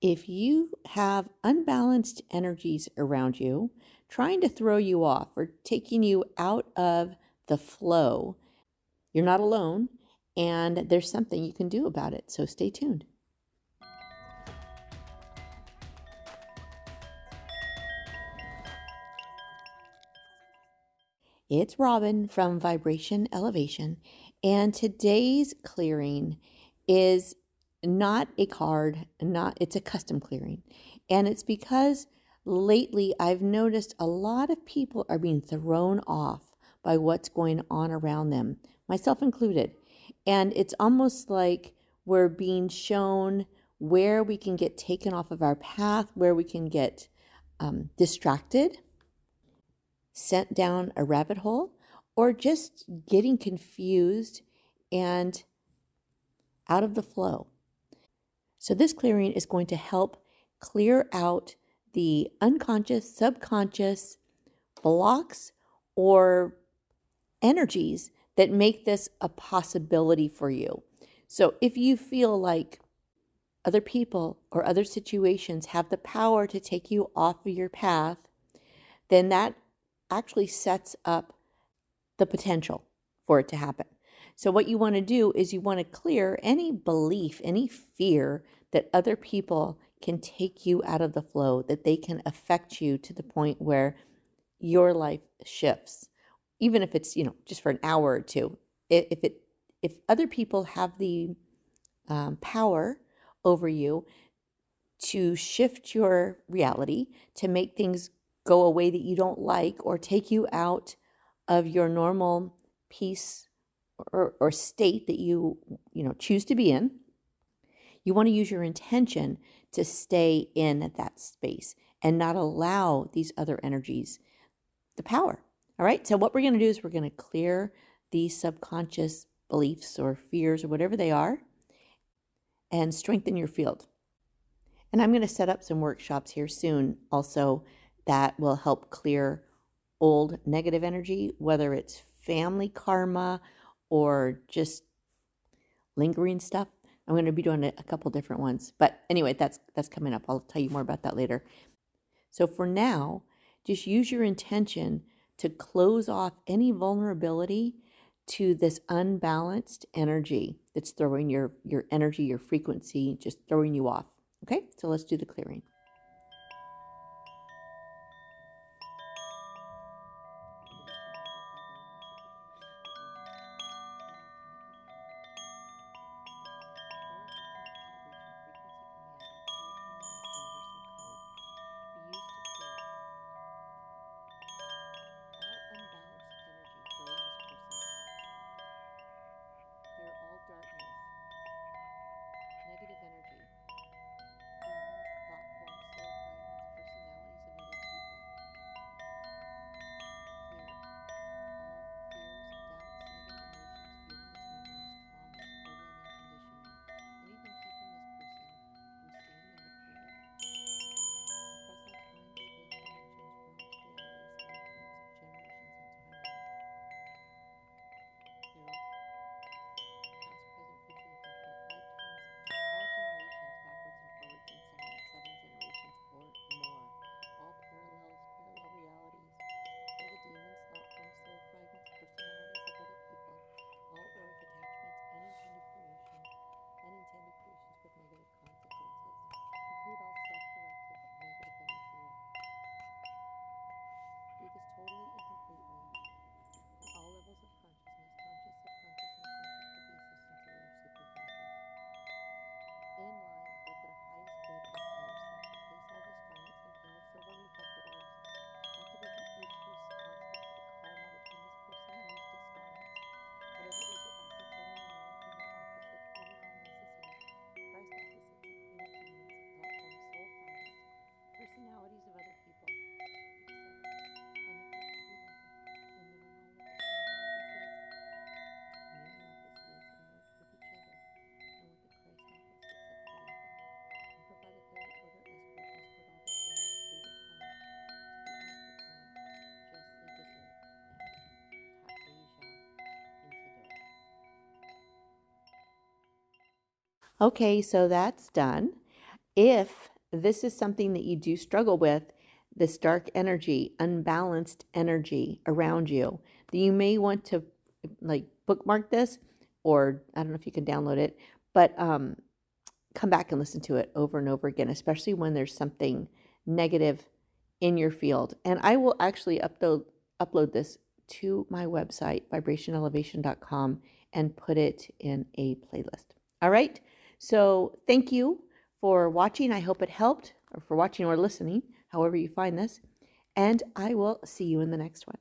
if you have unbalanced energies around you, trying to throw you off or taking you out of the flow, you're not alone and there's something you can do about it. So stay tuned. It's Robin from Vibration Elevation, and today's clearing is not a card, not it's a custom clearing. And it's because lately I've noticed a lot of people are being thrown off by what's going on around them, myself included. And it's almost like we're being shown where we can get taken off of our path, where we can get um, distracted, sent down a rabbit hole, or just getting confused and out of the flow. So, this clearing is going to help clear out the unconscious, subconscious blocks or energies that make this a possibility for you. So, if you feel like other people or other situations have the power to take you off of your path, then that actually sets up the potential for it to happen. So, what you want to do is you want to clear any belief, any fear that other people can take you out of the flow, that they can affect you to the point where your life shifts, even if it's, you know, just for an hour or two. If it, if other people have the um, power over you to shift your reality, to make things go a way that you don't like, or take you out of your normal peace or, or state that you you know choose to be in you want to use your intention to stay in that space and not allow these other energies the power all right so what we're going to do is we're going to clear these subconscious beliefs or fears or whatever they are and strengthen your field and i'm going to set up some workshops here soon also that will help clear old negative energy whether it's family karma or just lingering stuff. I'm going to be doing a, couple different ones. But anyway, that's that's coming up. I'll tell you more about that later. So for now, just use your intention to close off any vulnerability to this unbalanced energy that's throwing your your energy, your frequency, just throwing you off. Okay? So let's do the clearing. Okay, so that's done. If this is something that you do struggle with this dark energy, unbalanced energy around you, that you may want to like bookmark this or I don't know if you can download it, but um, come back and listen to it over and over again, especially when there's something negative in your field. And I will actually upload upload this to my website, vibrationelevation.com, and put it in a playlist. All right. So thank you for watching. I hope it helped, or for watching or listening, however you find this. And I will see you in the next one.